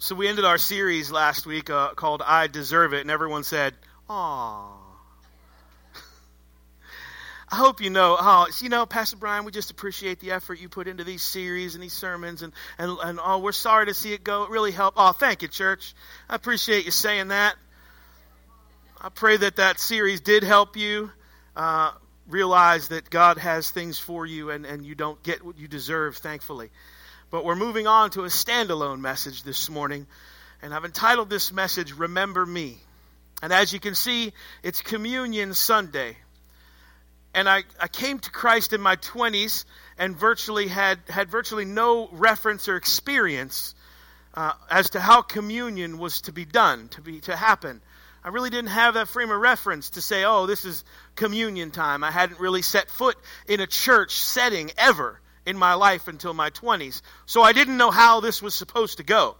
So we ended our series last week uh, called "I Deserve It," and everyone said, "Aww." I hope you know, oh, you know, Pastor Brian, we just appreciate the effort you put into these series and these sermons, and, and, and oh, we're sorry to see it go. It really helped. Oh, thank you, church. I appreciate you saying that. I pray that that series did help you uh, realize that God has things for you and, and you don't get what you deserve, thankfully. But we're moving on to a standalone message this morning. And I've entitled this message, Remember Me. And as you can see, it's Communion Sunday. And I, I came to Christ in my 20s and virtually had, had virtually no reference or experience uh, as to how communion was to be done, to, be, to happen. I really didn't have that frame of reference to say, oh, this is communion time. I hadn't really set foot in a church setting ever in my life until my 20s. So I didn't know how this was supposed to go.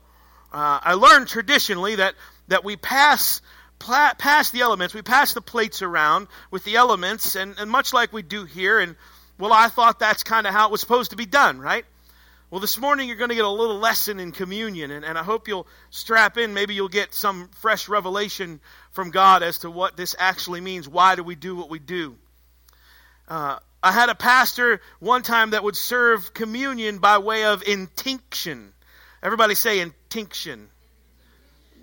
Uh, I learned traditionally that, that we pass, pla- pass the elements, we pass the plates around with the elements, and, and much like we do here. And, well, I thought that's kind of how it was supposed to be done, right? Well, this morning you're going to get a little lesson in communion, and, and I hope you'll strap in. Maybe you'll get some fresh revelation from God as to what this actually means. Why do we do what we do? Uh, I had a pastor one time that would serve communion by way of intinction. Everybody say intinction.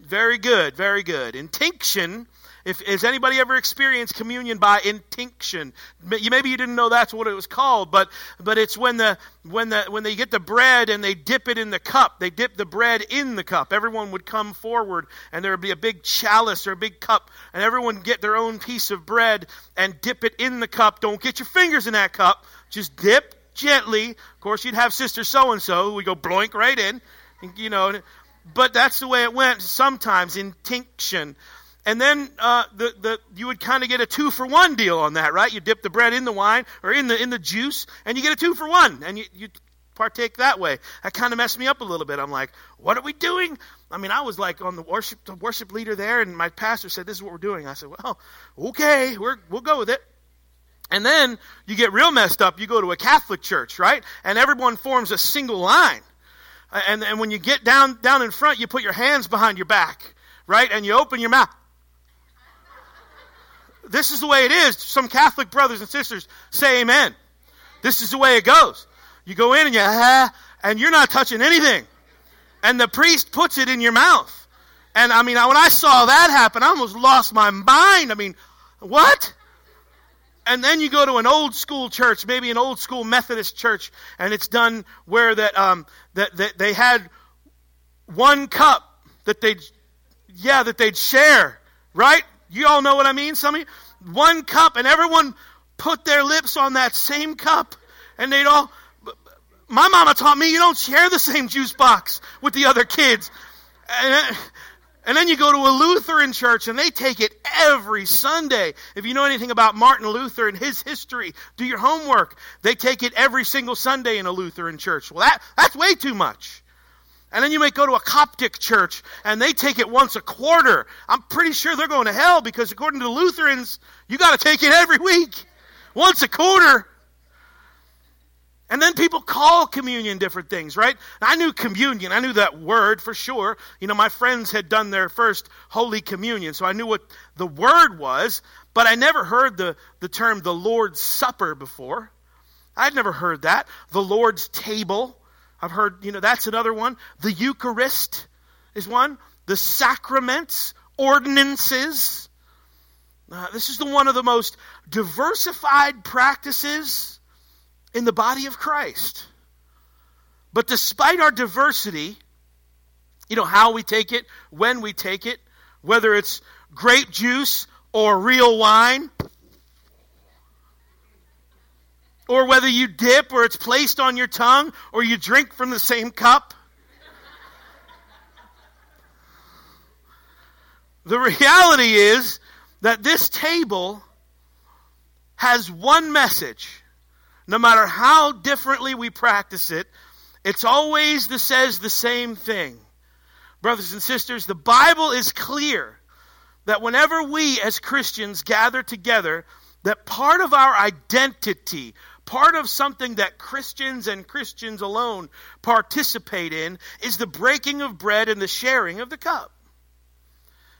Very good, very good. Intinction. If has anybody ever experienced communion by intinction? Maybe you didn't know that's what it was called, but but it's when the when the when they get the bread and they dip it in the cup. They dip the bread in the cup. Everyone would come forward, and there would be a big chalice or a big cup, and everyone get their own piece of bread and dip it in the cup. Don't get your fingers in that cup. Just dip gently. Of course, you'd have Sister So and So who would go bloink right in, you know. But that's the way it went. Sometimes intinction. And then uh, the, the, you would kind of get a two for one deal on that, right? You dip the bread in the wine or in the, in the juice, and you get a two for one, and you, you partake that way. That kind of messed me up a little bit. I'm like, what are we doing? I mean, I was like on the worship, the worship leader there, and my pastor said, this is what we're doing. I said, well, okay, we're, we'll go with it. And then you get real messed up. You go to a Catholic church, right? And everyone forms a single line. And, and when you get down, down in front, you put your hands behind your back, right? And you open your mouth. This is the way it is. Some Catholic brothers and sisters say amen. This is the way it goes. You go in and you, and you're not touching anything. And the priest puts it in your mouth. And I mean, when I saw that happen, I almost lost my mind. I mean, what? And then you go to an old school church, maybe an old school Methodist church, and it's done where that, um, that, that they had one cup that they'd, yeah, that they'd share, right? You all know what I mean? Some you? One cup, and everyone put their lips on that same cup, and they'd all. My mama taught me you don't share the same juice box with the other kids. And, and then you go to a Lutheran church and they take it every Sunday. If you know anything about Martin Luther and his history, do your homework. They take it every single Sunday in a Lutheran church. Well, that, that's way too much. And then you may go to a Coptic church and they take it once a quarter. I'm pretty sure they're going to hell because according to the Lutherans, you got to take it every week. Once a quarter. And then people call communion different things, right? I knew communion. I knew that word for sure. You know, my friends had done their first Holy Communion, so I knew what the word was, but I never heard the, the term the Lord's Supper before. I'd never heard that. The Lord's table. I've heard, you know, that's another one. The Eucharist is one. The sacraments, ordinances. Uh, this is the one of the most diversified practices in the body of Christ. But despite our diversity, you know, how we take it, when we take it, whether it's grape juice or real wine, or whether you dip or it's placed on your tongue or you drink from the same cup. The reality is that this table has one message. No matter how differently we practice it, it's always the says the same thing. Brothers and sisters, the Bible is clear that whenever we as Christians gather together, that part of our identity, part of something that Christians and Christians alone participate in is the breaking of bread and the sharing of the cup.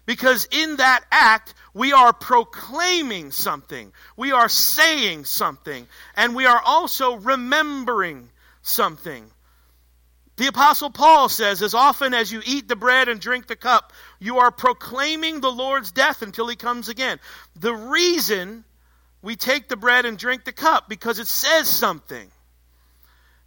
Because in that act, we are proclaiming something. We are saying something. And we are also remembering something. The Apostle Paul says, As often as you eat the bread and drink the cup, you are proclaiming the Lord's death until he comes again. The reason we take the bread and drink the cup, because it says something.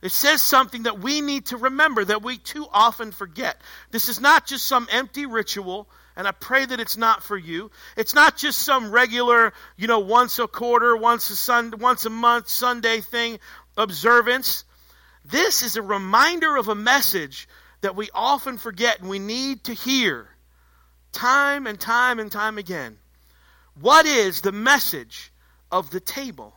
It says something that we need to remember that we too often forget. This is not just some empty ritual and I pray that it's not for you. It's not just some regular, you know, once a quarter, once a sun, once a month Sunday thing observance. This is a reminder of a message that we often forget and we need to hear time and time and time again. What is the message of the table?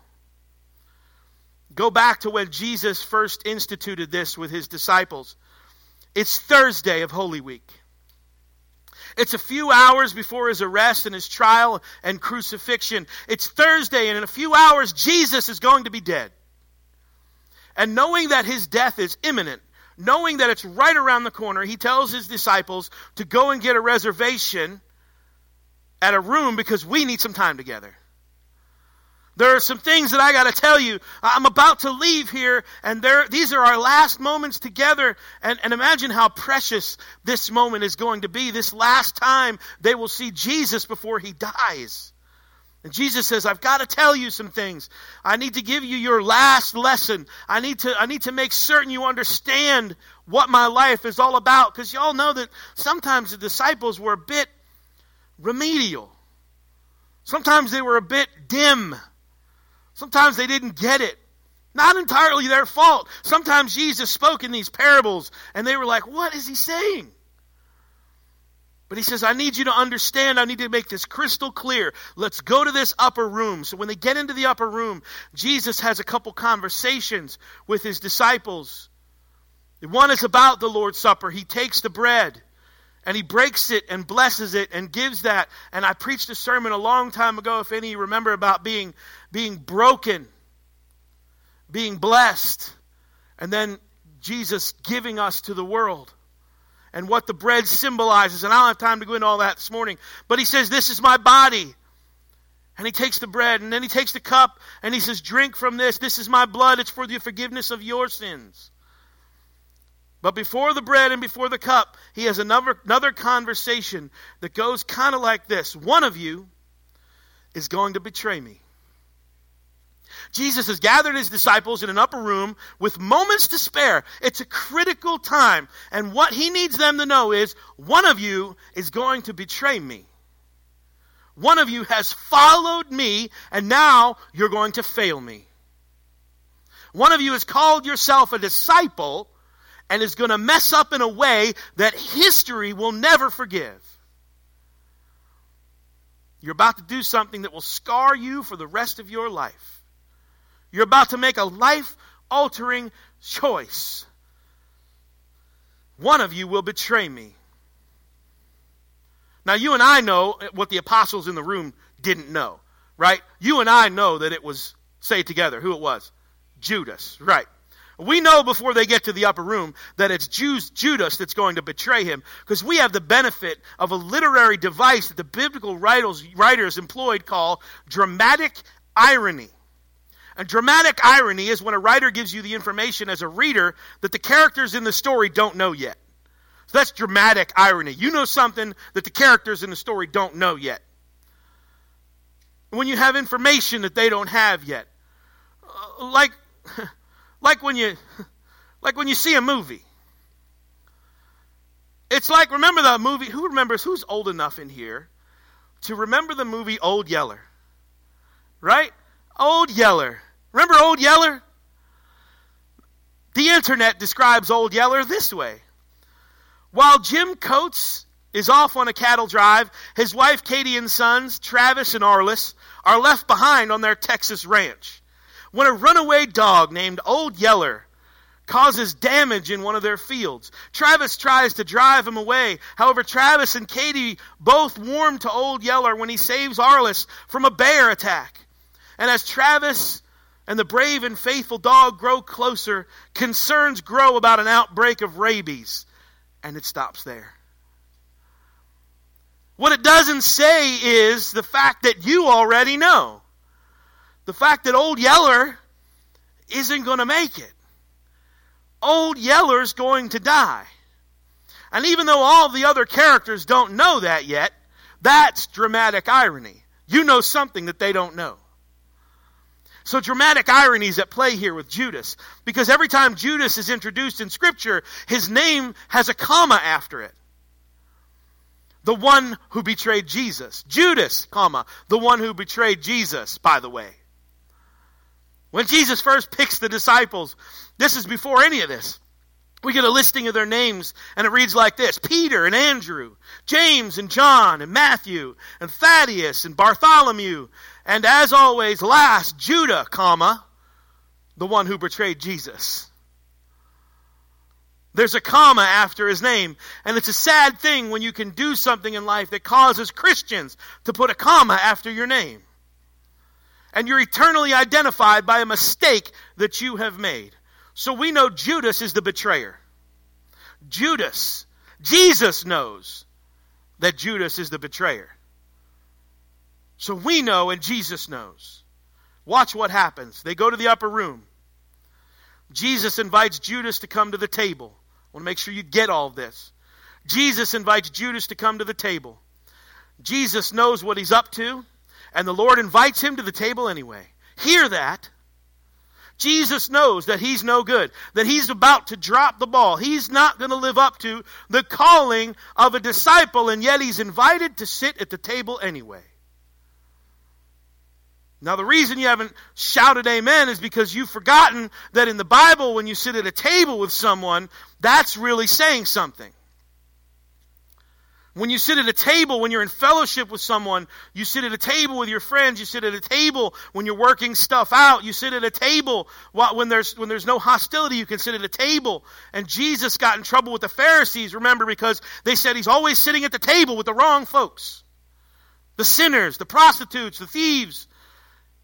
Go back to when Jesus first instituted this with his disciples. It's Thursday of Holy Week. It's a few hours before his arrest and his trial and crucifixion. It's Thursday, and in a few hours, Jesus is going to be dead. And knowing that his death is imminent, knowing that it's right around the corner, he tells his disciples to go and get a reservation at a room because we need some time together. There are some things that I got to tell you. I'm about to leave here, and there, these are our last moments together. And, and imagine how precious this moment is going to be. This last time they will see Jesus before he dies. And Jesus says, I've got to tell you some things. I need to give you your last lesson. I need to, I need to make certain you understand what my life is all about. Because y'all know that sometimes the disciples were a bit remedial. Sometimes they were a bit dim. Sometimes they didn't get it. Not entirely their fault. Sometimes Jesus spoke in these parables and they were like, What is he saying? But he says, I need you to understand. I need to make this crystal clear. Let's go to this upper room. So when they get into the upper room, Jesus has a couple conversations with his disciples. One is about the Lord's Supper. He takes the bread and he breaks it and blesses it and gives that. And I preached a sermon a long time ago, if any remember, about being being broken, being blessed, and then Jesus giving us to the world and what the bread symbolizes. And I don't have time to go into all that this morning. But he says, This is my body. And he takes the bread and then he takes the cup and he says, Drink from this. This is my blood. It's for the forgiveness of your sins. But before the bread and before the cup, he has another, another conversation that goes kind of like this One of you is going to betray me. Jesus has gathered his disciples in an upper room with moments to spare. It's a critical time. And what he needs them to know is one of you is going to betray me. One of you has followed me, and now you're going to fail me. One of you has called yourself a disciple and is going to mess up in a way that history will never forgive. You're about to do something that will scar you for the rest of your life. You're about to make a life altering choice. One of you will betray me. Now, you and I know what the apostles in the room didn't know, right? You and I know that it was, say together, who it was? Judas, right? We know before they get to the upper room that it's Jews, Judas that's going to betray him because we have the benefit of a literary device that the biblical writers, writers employed called dramatic irony. A dramatic irony is when a writer gives you the information as a reader that the characters in the story don't know yet. So that's dramatic irony. You know something that the characters in the story don't know yet. When you have information that they don't have yet. Uh, like, like when you, like when you see a movie. It's like, remember the movie, who remembers, who's old enough in here to remember the movie Old Yeller? Right? Old Yeller. Remember Old Yeller? The internet describes Old Yeller this way. While Jim Coates is off on a cattle drive, his wife Katie and sons, Travis and Arliss, are left behind on their Texas ranch. When a runaway dog named Old Yeller causes damage in one of their fields. Travis tries to drive him away. However, Travis and Katie both warm to Old Yeller when he saves Arliss from a bear attack. And as Travis and the brave and faithful dog grow closer, concerns grow about an outbreak of rabies, and it stops there. What it doesn't say is the fact that you already know. The fact that Old Yeller isn't going to make it. Old Yeller's going to die. And even though all the other characters don't know that yet, that's dramatic irony. You know something that they don't know. So dramatic irony is at play here with Judas. Because every time Judas is introduced in Scripture, his name has a comma after it. The one who betrayed Jesus. Judas, comma, the one who betrayed Jesus, by the way. When Jesus first picks the disciples, this is before any of this. We get a listing of their names, and it reads like this Peter and Andrew, James and John and Matthew, and Thaddeus and Bartholomew, and as always, last, Judah, comma, the one who betrayed Jesus. There's a comma after his name, and it's a sad thing when you can do something in life that causes Christians to put a comma after your name. And you're eternally identified by a mistake that you have made. So we know Judas is the betrayer. Judas. Jesus knows that Judas is the betrayer. So we know and Jesus knows. Watch what happens. They go to the upper room. Jesus invites Judas to come to the table. I want to make sure you get all this. Jesus invites Judas to come to the table. Jesus knows what he's up to, and the Lord invites him to the table anyway. Hear that. Jesus knows that he's no good, that he's about to drop the ball. He's not going to live up to the calling of a disciple, and yet he's invited to sit at the table anyway. Now, the reason you haven't shouted amen is because you've forgotten that in the Bible, when you sit at a table with someone, that's really saying something. When you sit at a table, when you're in fellowship with someone, you sit at a table with your friends, you sit at a table when you're working stuff out, you sit at a table when there's, when there's no hostility, you can sit at a table. And Jesus got in trouble with the Pharisees, remember, because they said he's always sitting at the table with the wrong folks. The sinners, the prostitutes, the thieves.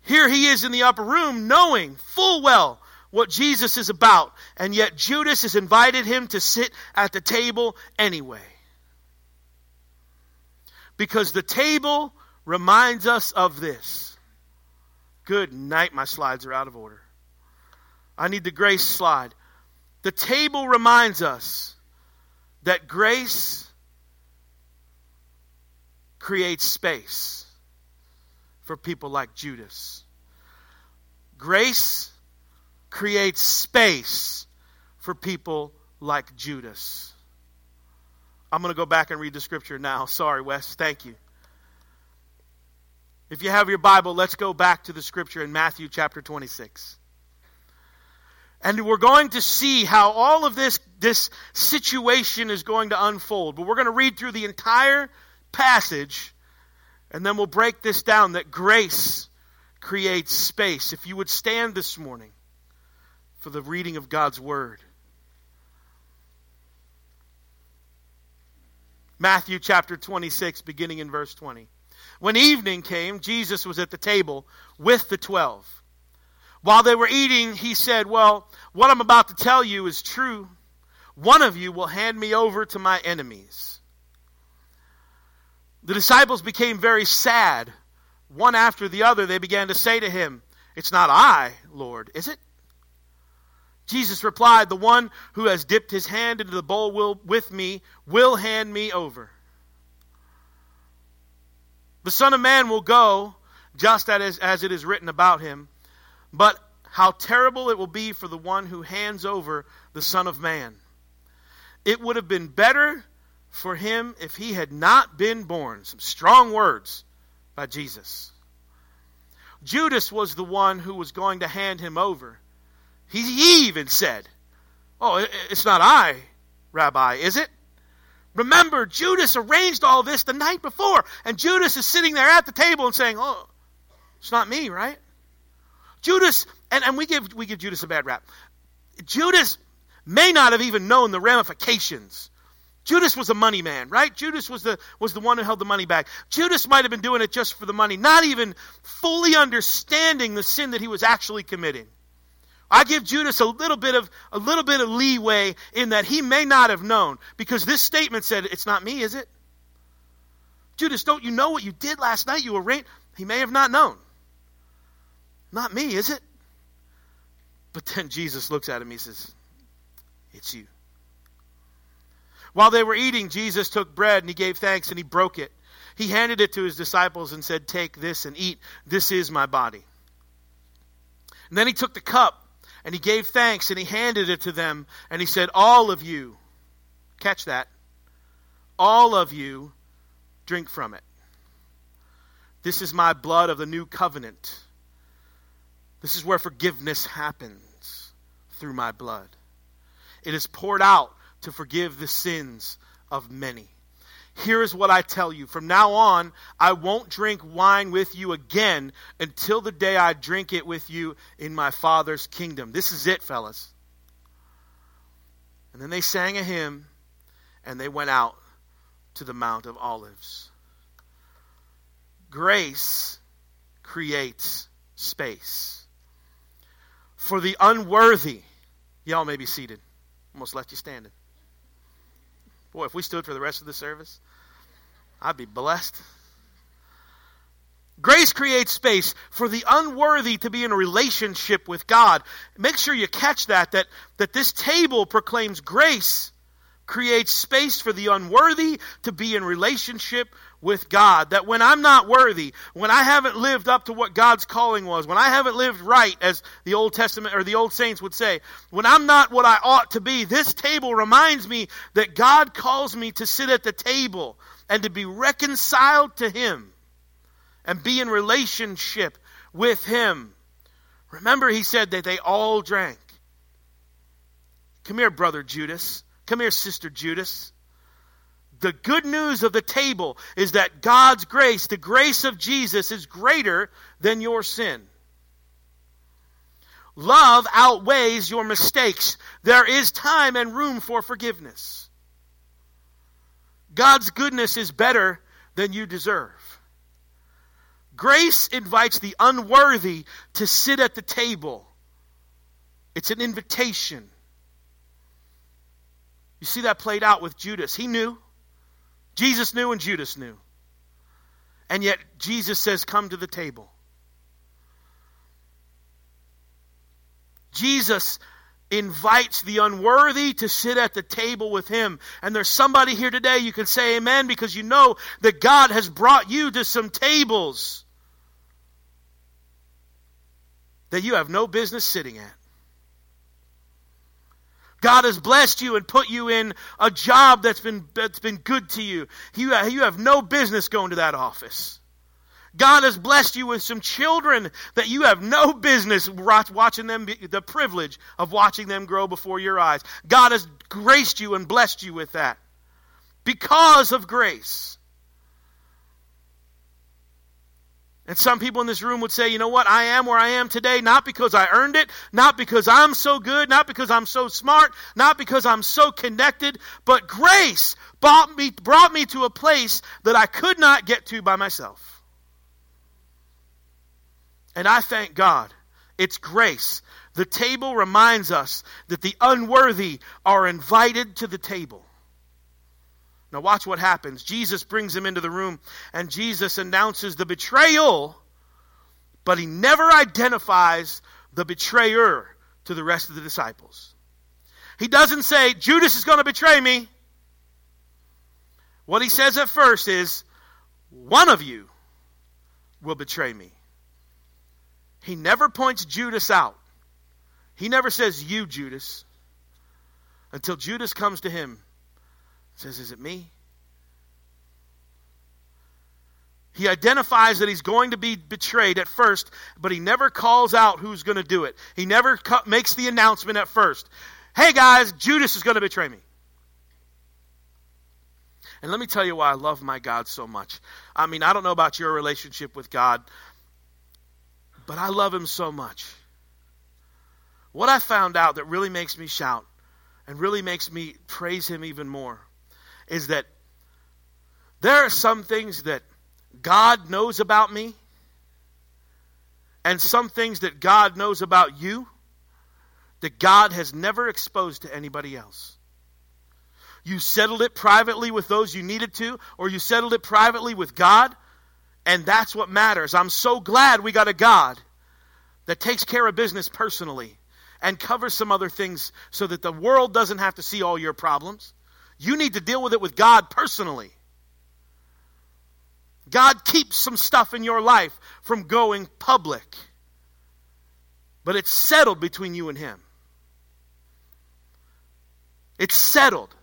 Here he is in the upper room knowing full well what Jesus is about, and yet Judas has invited him to sit at the table anyway because the table reminds us of this. Good night, my slides are out of order. I need the grace slide. The table reminds us that grace creates space for people like Judas. Grace creates space for people like Judas. I'm going to go back and read the scripture now. Sorry, Wes. Thank you. If you have your Bible, let's go back to the scripture in Matthew chapter 26. And we're going to see how all of this, this situation is going to unfold. But we're going to read through the entire passage, and then we'll break this down that grace creates space. If you would stand this morning for the reading of God's Word. Matthew chapter 26, beginning in verse 20. When evening came, Jesus was at the table with the twelve. While they were eating, he said, Well, what I'm about to tell you is true. One of you will hand me over to my enemies. The disciples became very sad. One after the other, they began to say to him, It's not I, Lord, is it? Jesus replied, The one who has dipped his hand into the bowl will, with me will hand me over. The Son of Man will go just as, as it is written about him, but how terrible it will be for the one who hands over the Son of Man. It would have been better for him if he had not been born. Some strong words by Jesus. Judas was the one who was going to hand him over. He, even said, Oh, it's not I, Rabbi, is it? Remember, Judas arranged all this the night before, and Judas is sitting there at the table and saying, Oh, it's not me, right? Judas, and, and we give we give Judas a bad rap. Judas may not have even known the ramifications Judas was a money man, right? Judas was the, was the one who held the money back. Judas might have been doing it just for the money, not even fully understanding the sin that he was actually committing. I give Judas a little bit of a little bit of leeway in that he may not have known because this statement said it's not me, is it? Judas, don't you know what you did last night? You arranged. He may have not known. Not me, is it? But then Jesus looks at him. And he says, "It's you." While they were eating, Jesus took bread and he gave thanks and he broke it. He handed it to his disciples and said, Take this and eat. This is my body. And then he took the cup and he gave thanks and he handed it to them and he said, All of you, catch that, all of you drink from it. This is my blood of the new covenant. This is where forgiveness happens through my blood. It is poured out to forgive the sins of many. Here is what I tell you. From now on, I won't drink wine with you again until the day I drink it with you in my Father's kingdom. This is it, fellas. And then they sang a hymn and they went out to the Mount of Olives. Grace creates space. For the unworthy, y'all may be seated. Almost left you standing. Boy, if we stood for the rest of the service, I'd be blessed. Grace creates space for the unworthy to be in a relationship with God. Make sure you catch that, that, that this table proclaims grace creates space for the unworthy to be in relationship with God. That when I'm not worthy, when I haven't lived up to what God's calling was, when I haven't lived right, as the Old Testament or the Old Saints would say, when I'm not what I ought to be, this table reminds me that God calls me to sit at the table and to be reconciled to Him and be in relationship with Him. Remember, He said that they all drank. Come here, brother Judas. Come here, Sister Judas. The good news of the table is that God's grace, the grace of Jesus, is greater than your sin. Love outweighs your mistakes. There is time and room for forgiveness. God's goodness is better than you deserve. Grace invites the unworthy to sit at the table. It's an invitation. You see that played out with Judas. He knew. Jesus knew and Judas knew. And yet Jesus says, Come to the table. Jesus invites the unworthy to sit at the table with him. And there's somebody here today, you can say amen because you know that God has brought you to some tables that you have no business sitting at. God has blessed you and put you in a job that's been, that's been good to you. You, you have no business going to that office. God has blessed you with some children that you have no business watching them, the privilege of watching them grow before your eyes. God has graced you and blessed you with that because of grace. And some people in this room would say, you know what, I am where I am today, not because I earned it, not because I'm so good, not because I'm so smart, not because I'm so connected, but grace brought me, brought me to a place that I could not get to by myself. And I thank God. It's grace. The table reminds us that the unworthy are invited to the table. Now, watch what happens. Jesus brings him into the room, and Jesus announces the betrayal, but he never identifies the betrayer to the rest of the disciples. He doesn't say, Judas is going to betray me. What he says at first is, one of you will betray me. He never points Judas out. He never says, You, Judas, until Judas comes to him says, Is it me? He identifies that he's going to be betrayed at first, but he never calls out who's going to do it. He never makes the announcement at first. Hey guys, Judas is going to betray me. And let me tell you why I love my God so much. I mean, I don't know about your relationship with God, but I love him so much. What I found out that really makes me shout and really makes me praise him even more is that there are some things that God knows about me and some things that God knows about you that God has never exposed to anybody else. You settled it privately with those you needed to, or you settled it privately with God, and that's what matters. I'm so glad we got a God that takes care of business personally and covers some other things so that the world doesn't have to see all your problems. You need to deal with it with God personally. God keeps some stuff in your life from going public, but it's settled between you and Him. It's settled.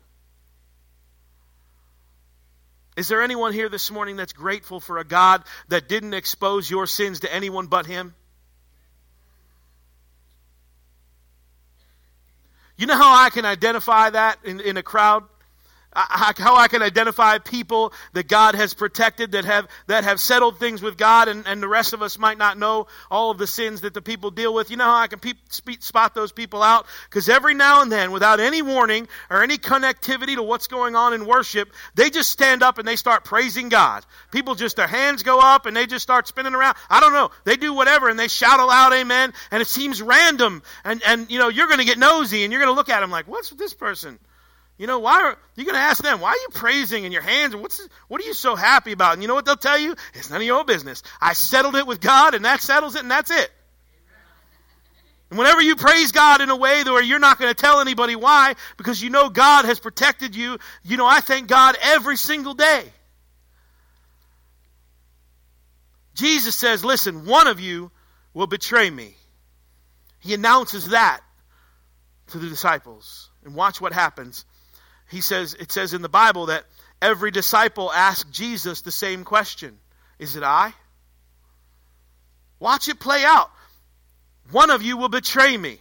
Is there anyone here this morning that's grateful for a God that didn't expose your sins to anyone but Him? You know how I can identify that in, in a crowd? How I can identify people that God has protected that have that have settled things with God, and, and the rest of us might not know all of the sins that the people deal with. You know how I can pe- spot those people out? Because every now and then, without any warning or any connectivity to what's going on in worship, they just stand up and they start praising God. People just their hands go up and they just start spinning around. I don't know. They do whatever and they shout aloud, "Amen!" And it seems random, and and you know you're going to get nosy and you're going to look at them like, "What's with this person?" You know, why are you going to ask them, why are you praising in your hands? What's, what are you so happy about? And you know what they'll tell you? It's none of your business. I settled it with God, and that settles it, and that's it. And whenever you praise God in a way where you're not going to tell anybody why, because you know God has protected you, you know, I thank God every single day. Jesus says, listen, one of you will betray me. He announces that to the disciples. And watch what happens he says, it says in the Bible that every disciple asked Jesus the same question Is it I? Watch it play out. One of you will betray me.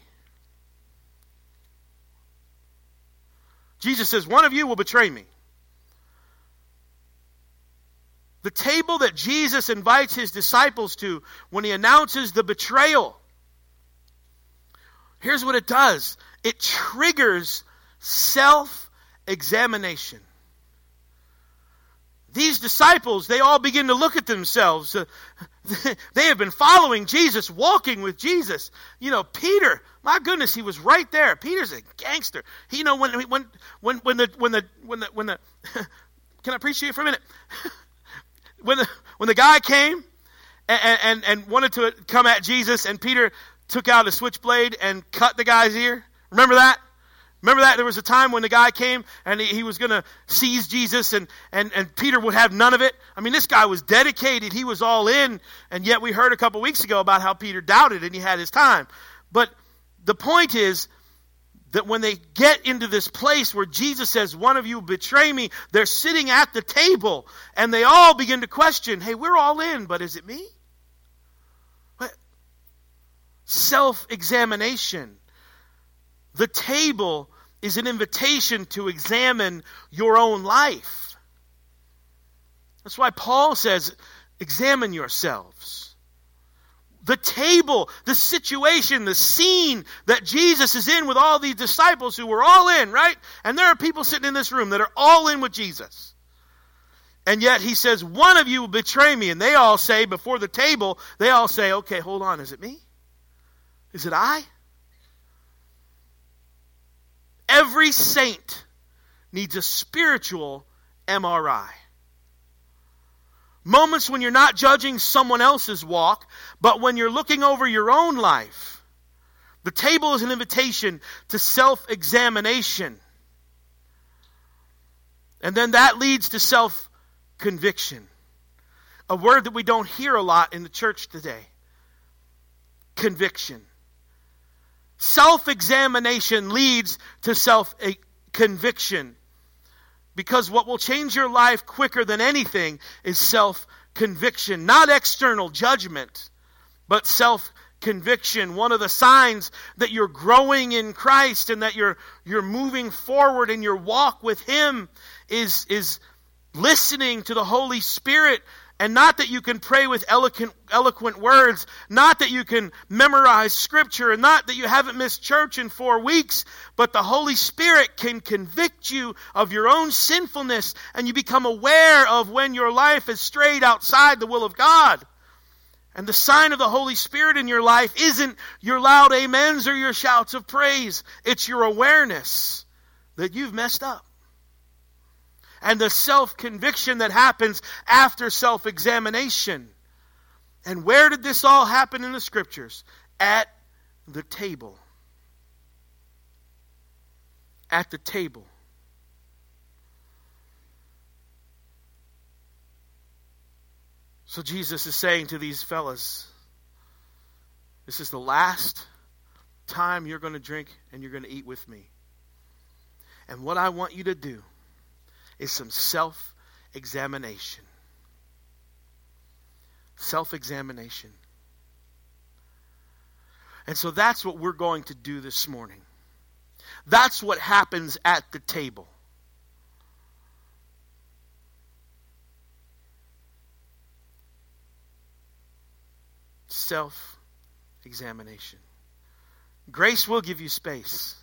Jesus says, One of you will betray me. The table that Jesus invites his disciples to when he announces the betrayal, here's what it does it triggers self examination. These disciples, they all begin to look at themselves. Uh, they have been following Jesus, walking with Jesus. You know, Peter, my goodness, he was right there. Peter's a gangster. He, you know, when, when, when, when the, when the, when the, when the, can I preach to you for a minute? when the, when the guy came and, and, and wanted to come at Jesus and Peter took out a switchblade and cut the guy's ear. Remember that? Remember that? There was a time when the guy came and he, he was going to seize Jesus and, and, and Peter would have none of it. I mean, this guy was dedicated. He was all in. And yet we heard a couple weeks ago about how Peter doubted and he had his time. But the point is that when they get into this place where Jesus says, one of you betray me, they're sitting at the table and they all begin to question, hey, we're all in, but is it me? Self examination. The table is an invitation to examine your own life. That's why Paul says, examine yourselves. The table, the situation, the scene that Jesus is in with all these disciples who were all in, right? And there are people sitting in this room that are all in with Jesus. And yet he says, one of you will betray me. And they all say, before the table, they all say, okay, hold on, is it me? Is it I? Every saint needs a spiritual MRI. Moments when you're not judging someone else's walk, but when you're looking over your own life. The table is an invitation to self examination. And then that leads to self conviction. A word that we don't hear a lot in the church today conviction. Self examination leads to self conviction. Because what will change your life quicker than anything is self conviction, not external judgment, but self conviction. One of the signs that you're growing in Christ and that you're, you're moving forward in your walk with Him is, is listening to the Holy Spirit And not that you can pray with eloquent, eloquent words, not that you can memorize scripture, and not that you haven't missed church in four weeks, but the Holy Spirit can convict you of your own sinfulness, and you become aware of when your life has strayed outside the will of God. And the sign of the Holy Spirit in your life isn't your loud amens or your shouts of praise. It's your awareness that you've messed up and the self conviction that happens after self examination. And where did this all happen in the scriptures? At the table. At the table. So Jesus is saying to these fellas, this is the last time you're going to drink and you're going to eat with me. And what I want you to do is some self examination. Self examination. And so that's what we're going to do this morning. That's what happens at the table. Self examination. Grace will give you space.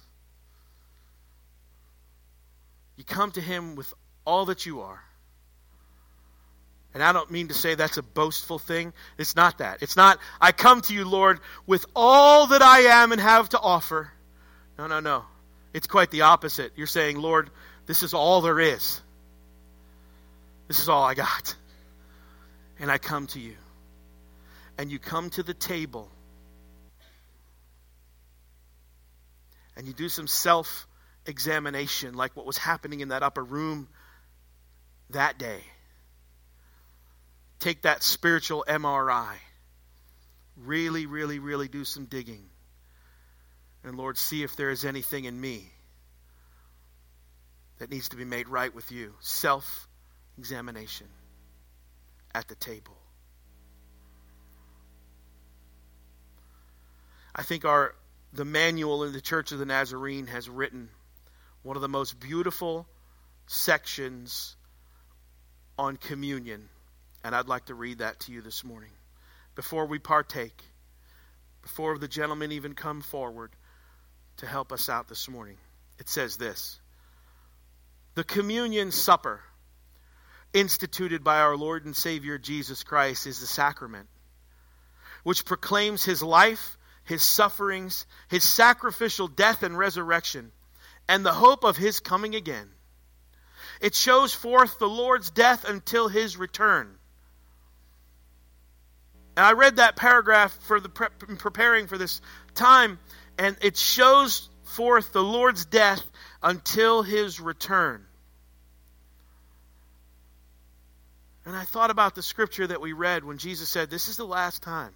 You come to Him with all that you are. And I don't mean to say that's a boastful thing. It's not that. It's not, I come to you, Lord, with all that I am and have to offer. No, no, no. It's quite the opposite. You're saying, Lord, this is all there is. This is all I got. And I come to you. And you come to the table. And you do some self examination, like what was happening in that upper room that day. Take that spiritual MRI. Really, really, really do some digging. And Lord, see if there is anything in me that needs to be made right with you. Self examination at the table. I think our the manual in the Church of the Nazarene has written one of the most beautiful sections on communion. And I'd like to read that to you this morning. Before we partake, before the gentlemen even come forward to help us out this morning, it says this The communion supper instituted by our Lord and Savior Jesus Christ is the sacrament which proclaims his life, his sufferings, his sacrificial death and resurrection, and the hope of his coming again. It shows forth the Lord's death until his return. And I read that paragraph for the pre- preparing for this time, and it shows forth the Lord's death until his return. And I thought about the scripture that we read when Jesus said, This is the last time.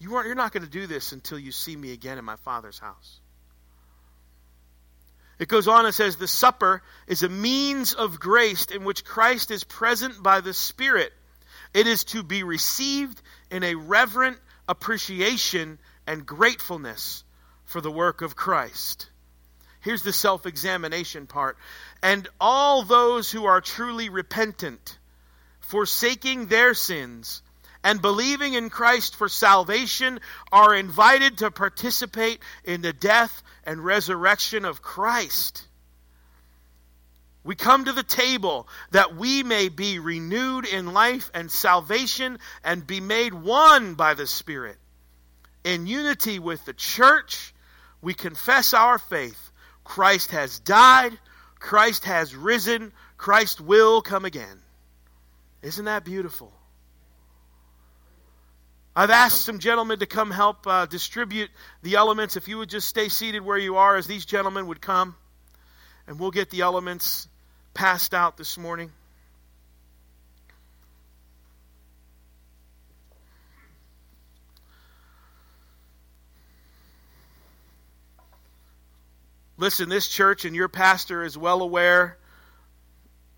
You aren't, you're not going to do this until you see me again in my Father's house. It goes on and says, The supper is a means of grace in which Christ is present by the Spirit. It is to be received in a reverent appreciation and gratefulness for the work of Christ. Here's the self examination part. And all those who are truly repentant, forsaking their sins, and believing in Christ for salvation are invited to participate in the death and resurrection of Christ. We come to the table that we may be renewed in life and salvation and be made one by the Spirit. In unity with the church, we confess our faith. Christ has died, Christ has risen, Christ will come again. Isn't that beautiful? I've asked some gentlemen to come help uh, distribute the elements. If you would just stay seated where you are as these gentlemen would come, and we'll get the elements passed out this morning. Listen, this church and your pastor is well aware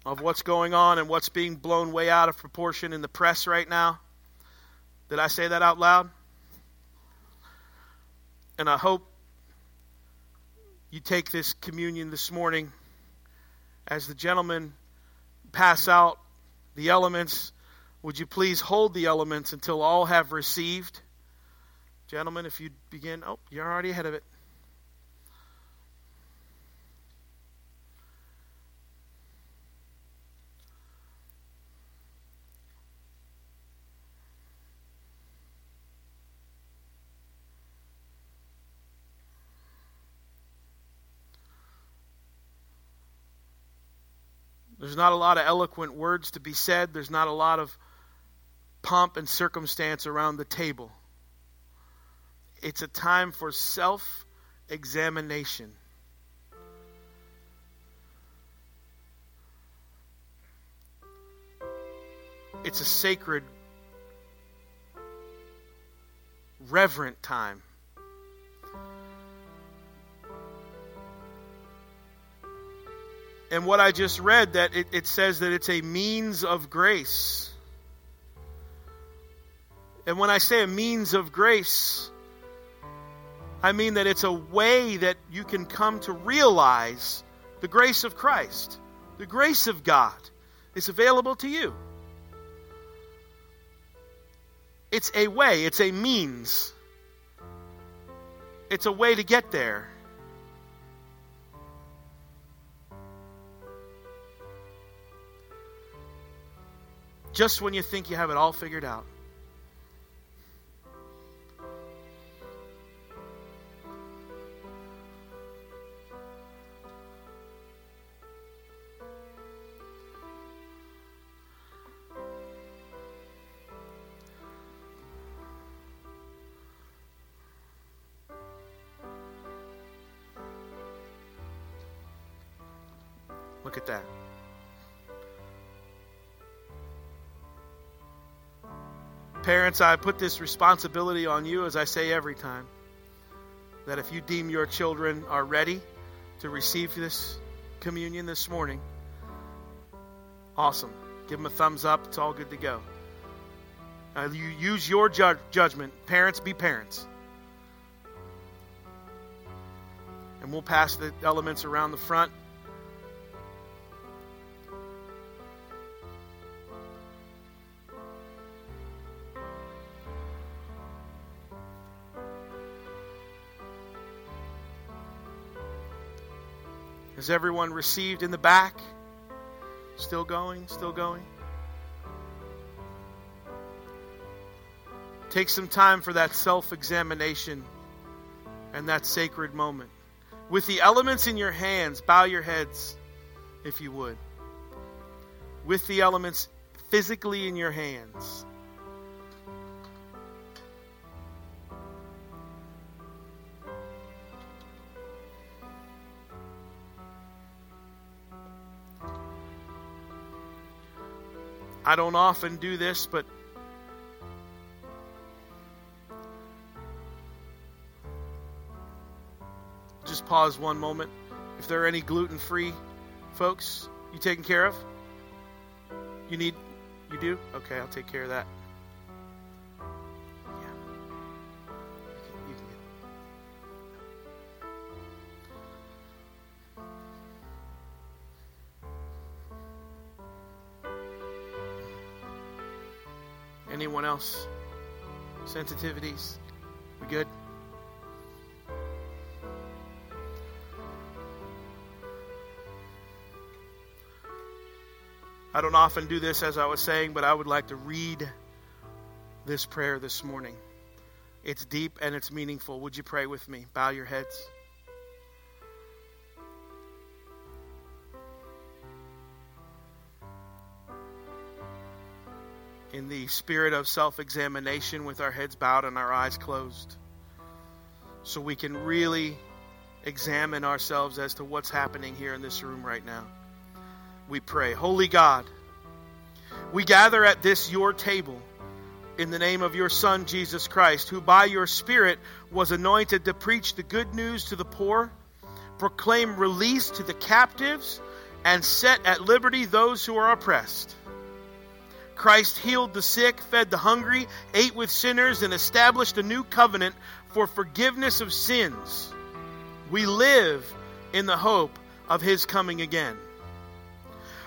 of what's going on and what's being blown way out of proportion in the press right now. Did I say that out loud? And I hope you take this communion this morning as the gentlemen pass out the elements. Would you please hold the elements until all have received? Gentlemen, if you begin. Oh, you're already ahead of it. There's not a lot of eloquent words to be said. There's not a lot of pomp and circumstance around the table. It's a time for self examination. It's a sacred, reverent time. And what I just read, that it, it says that it's a means of grace. And when I say a means of grace, I mean that it's a way that you can come to realize the grace of Christ. The grace of God is available to you. It's a way, it's a means. It's a way to get there. Just when you think you have it all figured out. Parents, I put this responsibility on you, as I say every time, that if you deem your children are ready to receive this communion this morning, awesome. Give them a thumbs up. It's all good to go. Uh, you use your ju- judgment. Parents, be parents. And we'll pass the elements around the front. Has everyone received in the back? Still going? Still going? Take some time for that self examination and that sacred moment. With the elements in your hands, bow your heads if you would. With the elements physically in your hands. I don't often do this, but just pause one moment. If there are any gluten free folks you taking care of? You need, you do? Okay, I'll take care of that. Else? Sensitivities? We good? I don't often do this, as I was saying, but I would like to read this prayer this morning. It's deep and it's meaningful. Would you pray with me? Bow your heads. In the spirit of self examination with our heads bowed and our eyes closed so we can really examine ourselves as to what's happening here in this room right now. We pray. Holy God, we gather at this your table in the name of your Son, Jesus Christ, who by your Spirit was anointed to preach the good news to the poor, proclaim release to the captives, and set at liberty those who are oppressed. Christ healed the sick, fed the hungry, ate with sinners, and established a new covenant for forgiveness of sins. We live in the hope of his coming again.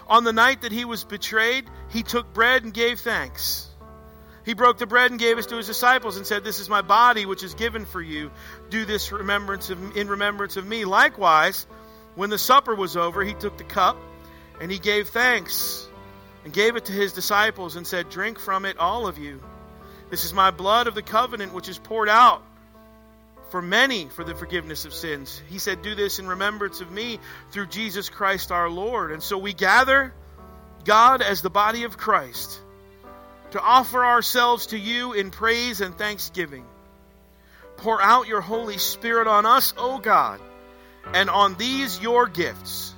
On the night that he was betrayed, he took bread and gave thanks. He broke the bread and gave it to his disciples and said, This is my body, which is given for you. Do this remembrance of, in remembrance of me. Likewise, when the supper was over, he took the cup and he gave thanks and gave it to his disciples and said, Drink from it, all of you. This is my blood of the covenant, which is poured out for many for the forgiveness of sins. He said, Do this in remembrance of me through Jesus Christ our Lord. And so we gather God as the body of Christ to offer ourselves to you in praise and thanksgiving. Pour out your Holy Spirit on us, O God, and on these your gifts.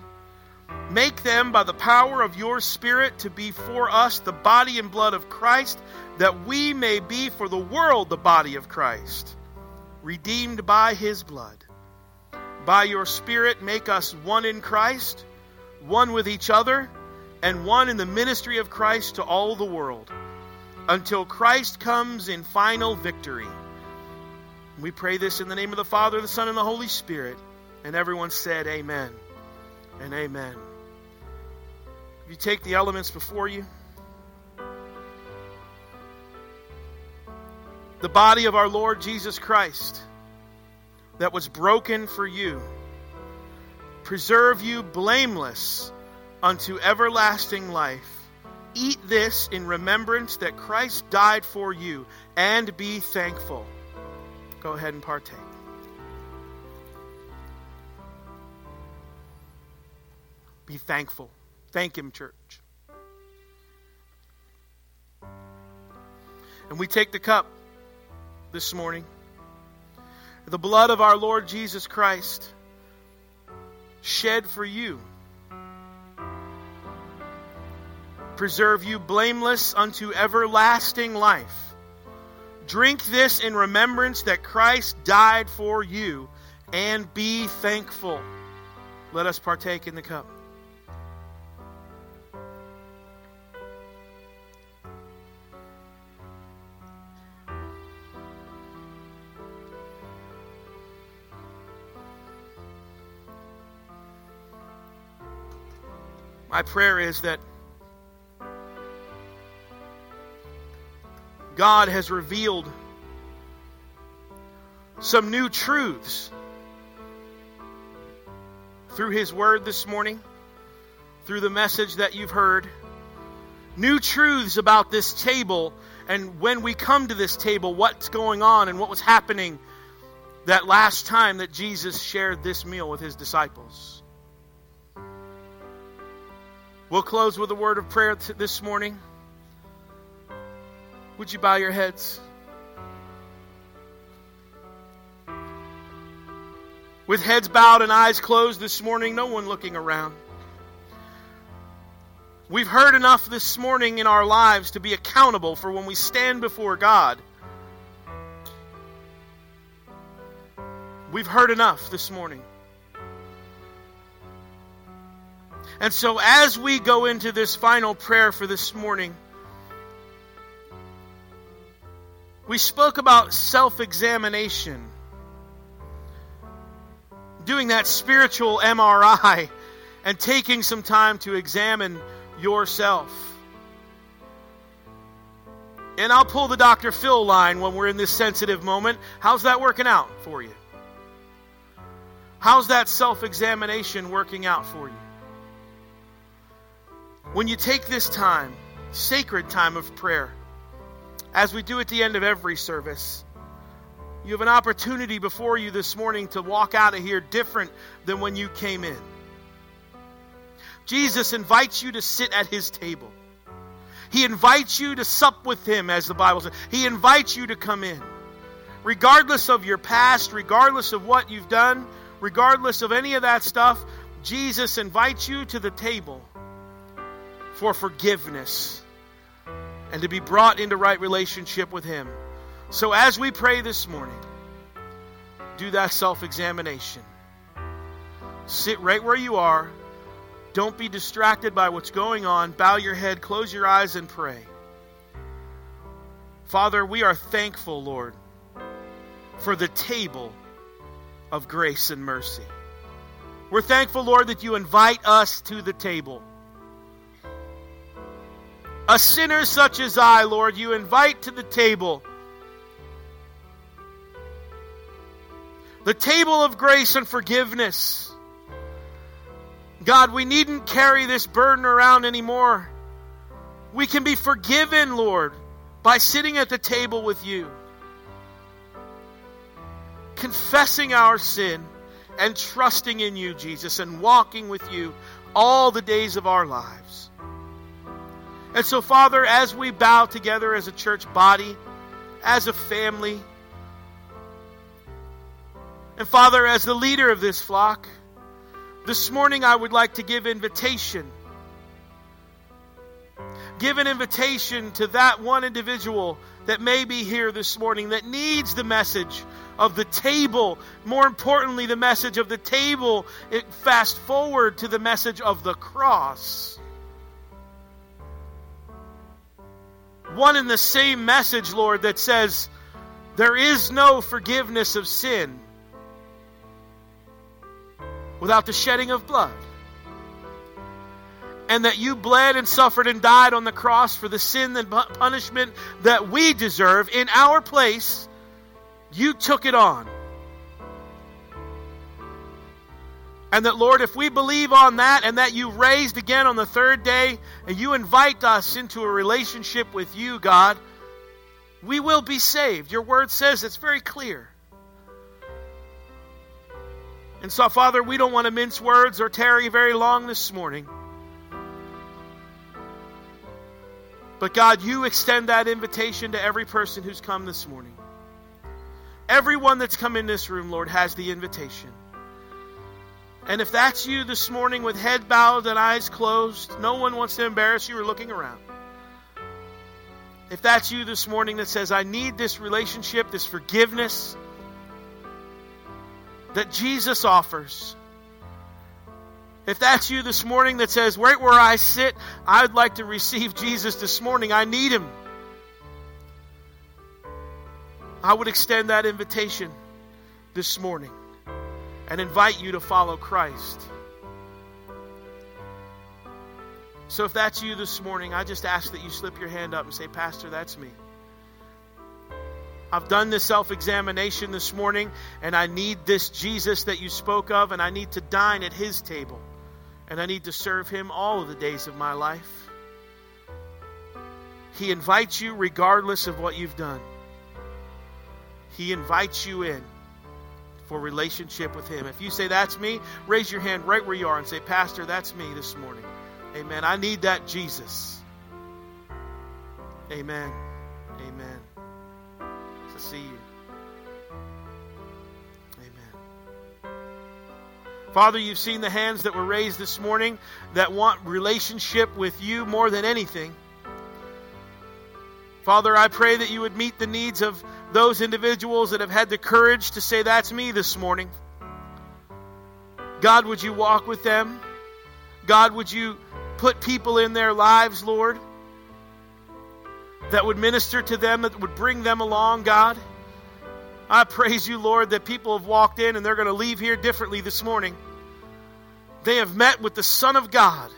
Make them by the power of your Spirit to be for us the body and blood of Christ, that we may be for the world the body of Christ redeemed by his blood. By your Spirit, make us one in Christ, one with each other, and one in the ministry of Christ to all the world, until Christ comes in final victory. We pray this in the name of the Father, the Son, and the Holy Spirit. And everyone said, Amen and Amen. If you take the elements before you, the body of our Lord Jesus Christ that was broken for you, preserve you blameless unto everlasting life. Eat this in remembrance that Christ died for you, and be thankful. Go ahead and partake. Be thankful. Thank Him, church. And we take the cup this morning. The blood of our Lord Jesus Christ shed for you. Preserve you blameless unto everlasting life. Drink this in remembrance that Christ died for you, and be thankful. Let us partake in the cup. My prayer is that God has revealed some new truths through His Word this morning, through the message that you've heard. New truths about this table, and when we come to this table, what's going on and what was happening that last time that Jesus shared this meal with His disciples. We'll close with a word of prayer t- this morning. Would you bow your heads? With heads bowed and eyes closed this morning, no one looking around. We've heard enough this morning in our lives to be accountable for when we stand before God. We've heard enough this morning. And so, as we go into this final prayer for this morning, we spoke about self examination, doing that spiritual MRI, and taking some time to examine yourself. And I'll pull the Dr. Phil line when we're in this sensitive moment. How's that working out for you? How's that self examination working out for you? When you take this time, sacred time of prayer, as we do at the end of every service, you have an opportunity before you this morning to walk out of here different than when you came in. Jesus invites you to sit at his table. He invites you to sup with him, as the Bible says. He invites you to come in. Regardless of your past, regardless of what you've done, regardless of any of that stuff, Jesus invites you to the table for forgiveness and to be brought into right relationship with Him. So as we pray this morning, do that self examination. Sit right where you are. Don't be distracted by what's going on. Bow your head, close your eyes, and pray. Father, we are thankful, Lord, for the table of grace and mercy. We're thankful, Lord, that you invite us to the table. A sinner such as I, Lord, you invite to the table. The table of grace and forgiveness. God, we needn't carry this burden around anymore. We can be forgiven, Lord, by sitting at the table with you, confessing our sin and trusting in you, Jesus, and walking with you all the days of our lives. And so, Father, as we bow together as a church body, as a family, and Father, as the leader of this flock, this morning I would like to give invitation. Give an invitation to that one individual that may be here this morning that needs the message of the table. More importantly, the message of the table. It, fast forward to the message of the cross. One and the same message, Lord, that says, There is no forgiveness of sin without the shedding of blood. And that you bled and suffered and died on the cross for the sin and punishment that we deserve in our place. You took it on. And that, Lord, if we believe on that and that you raised again on the third day and you invite us into a relationship with you, God, we will be saved. Your word says it's very clear. And so, Father, we don't want to mince words or tarry very long this morning. But God, you extend that invitation to every person who's come this morning. Everyone that's come in this room, Lord, has the invitation. And if that's you this morning with head bowed and eyes closed, no one wants to embarrass you or looking around. If that's you this morning that says, I need this relationship, this forgiveness that Jesus offers, if that's you this morning that says, right where I sit, I'd like to receive Jesus this morning, I need him. I would extend that invitation this morning and invite you to follow Christ. So if that's you this morning, I just ask that you slip your hand up and say, Pastor, that's me. I've done this self examination this morning, and I need this Jesus that you spoke of, and I need to dine at his table, and I need to serve him all of the days of my life. He invites you regardless of what you've done. He invites you in for relationship with Him. If you say, That's me, raise your hand right where you are and say, Pastor, that's me this morning. Amen. I need that Jesus. Amen. Amen. To see you. Amen. Father, you've seen the hands that were raised this morning that want relationship with you more than anything. Father, I pray that you would meet the needs of those individuals that have had the courage to say, That's me this morning. God, would you walk with them? God, would you put people in their lives, Lord, that would minister to them, that would bring them along, God? I praise you, Lord, that people have walked in and they're going to leave here differently this morning. They have met with the Son of God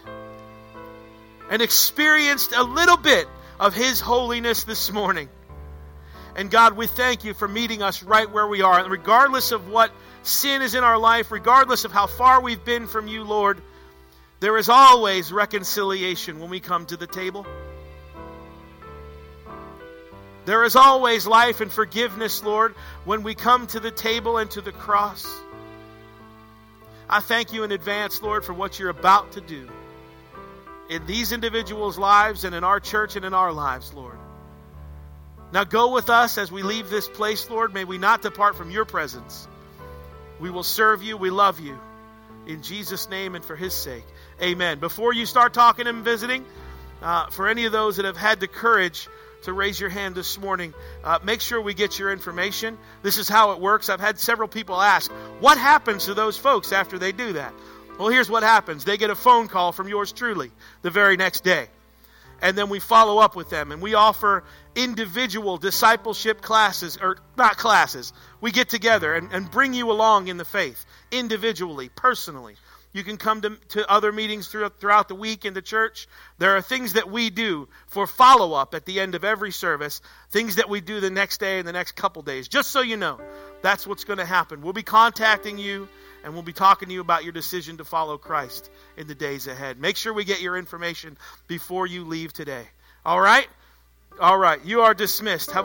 and experienced a little bit of His holiness this morning. And God, we thank you for meeting us right where we are. And regardless of what sin is in our life, regardless of how far we've been from you, Lord, there is always reconciliation when we come to the table. There is always life and forgiveness, Lord, when we come to the table and to the cross. I thank you in advance, Lord, for what you're about to do in these individuals' lives and in our church and in our lives, Lord. Now go with us as we leave this place, Lord. May we not depart from your presence. We will serve you. We love you. In Jesus' name and for his sake. Amen. Before you start talking and visiting, uh, for any of those that have had the courage to raise your hand this morning, uh, make sure we get your information. This is how it works. I've had several people ask, what happens to those folks after they do that? Well, here's what happens they get a phone call from yours truly the very next day and then we follow up with them and we offer individual discipleship classes or not classes we get together and, and bring you along in the faith individually personally You can come to, to other meetings throughout, throughout the week in the church. There are things that we do for follow up at the end of every service, things that we do the next day and the next couple days. Just so you know, that's what's going to happen. We'll be contacting you and we'll be talking to you about your decision to follow Christ in the days ahead. Make sure we get your information before you leave today. All right? All right. You are dismissed. Have